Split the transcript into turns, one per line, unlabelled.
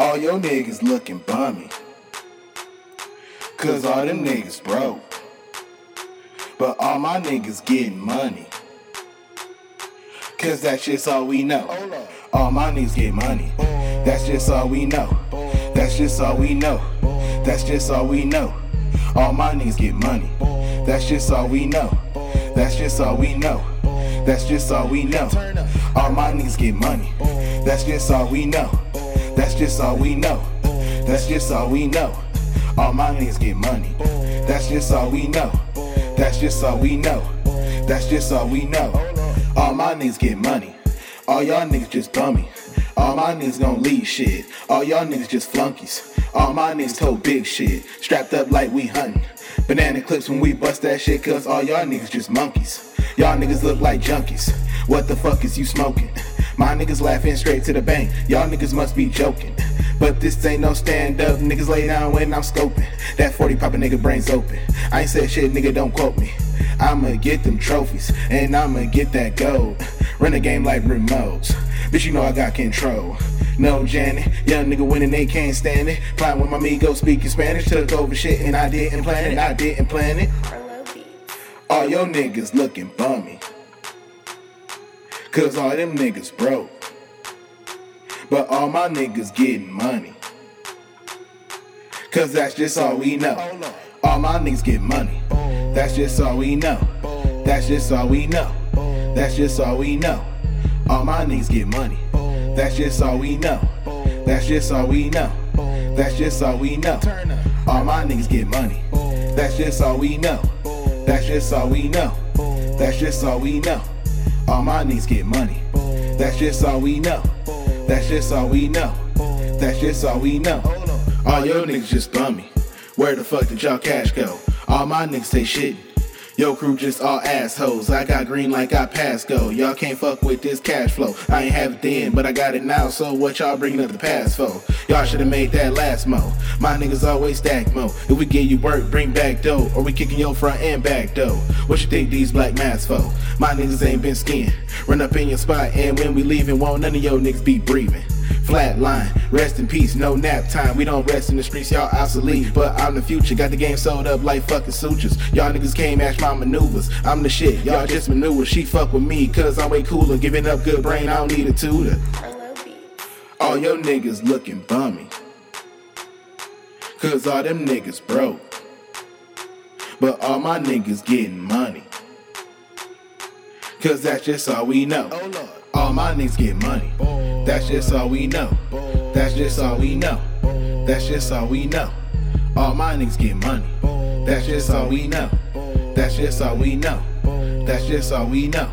All your niggas looking bummy. Cause all them niggas broke. But all my niggas getting money. Cause that's just all we know. All my niggas get money. That's just all we know. That's just all we know. That's just all we know. All my niggas get money. That's just all we know. That's just all we know. That's just all we know. All my niggas get money. That's just all we know. That's just all we know. That's just all we know. All my niggas get money. That's just all we know. That's just all we know. That's just all we know. All my niggas get money. All y'all niggas just bummy. All my niggas gon' lead shit. All y'all niggas just flunkies. All my niggas told big shit. Strapped up like we hunting. Banana clips when we bust that shit, cause all y'all niggas just monkeys. Y'all niggas look like junkies. What the fuck is you smoking? My niggas laughing straight to the bank. Y'all niggas must be joking. But this ain't no stand up. Niggas lay down when I'm scoping. That 40 pop nigga brains open. I ain't said shit, nigga, don't quote me. I'ma get them trophies and I'ma get that gold. Run the game like remotes. Bitch, you know I got control. No Janet, young nigga winning, they can't stand it. Flying with my amigo speaking Spanish, took over shit and I didn't plan it. I didn't plan it. All your niggas looking bummy. Cause all them niggas broke. But all my niggas getting money. Cause that's just all we know. All my niggas get money. That's just all we know. That's just all we know. That's just all we know. All my niggas get money. That's just all we know. That's just all we know. That's just all we know. All my niggas get money. That's just all we know. That's just all we know. That's just all we know. All my niggas get money. That's just all we know. That's just all we know. That's just all we know. All your niggas just bummy. Where the fuck did y'all cash go? All my niggas say shit. Yo crew just all assholes. I got green like I pass go. Y'all can't fuck with this cash flow. I ain't have it then, but I got it now. So what y'all bringing up the past for? Y'all should have made that last mo. My niggas always stack mo. If we get you work, bring back dough. Or we kicking your front and back dough. What you think these black masks for? My niggas ain't been skinned. Run up in your spot and when we leaving, won't none of your niggas be breathing. Flatline, rest in peace, no nap time. We don't rest in the streets, y'all obsolete. But I'm the future, got the game sold up like fucking sutures. Y'all niggas can't match my maneuvers. I'm the shit, y'all just maneuver. She fuck with me, cause I'm way cooler. Giving up good brain, I don't need a tutor. All your niggas looking bummy. Cause all them niggas broke. But all my niggas getting money. Cause that's just all we know. Oh, All my niggas get money. That's just all we know. That's just all we know. That's just all we know. All my niggas get money. That's just all we know. That's just all we know. That's just all we know.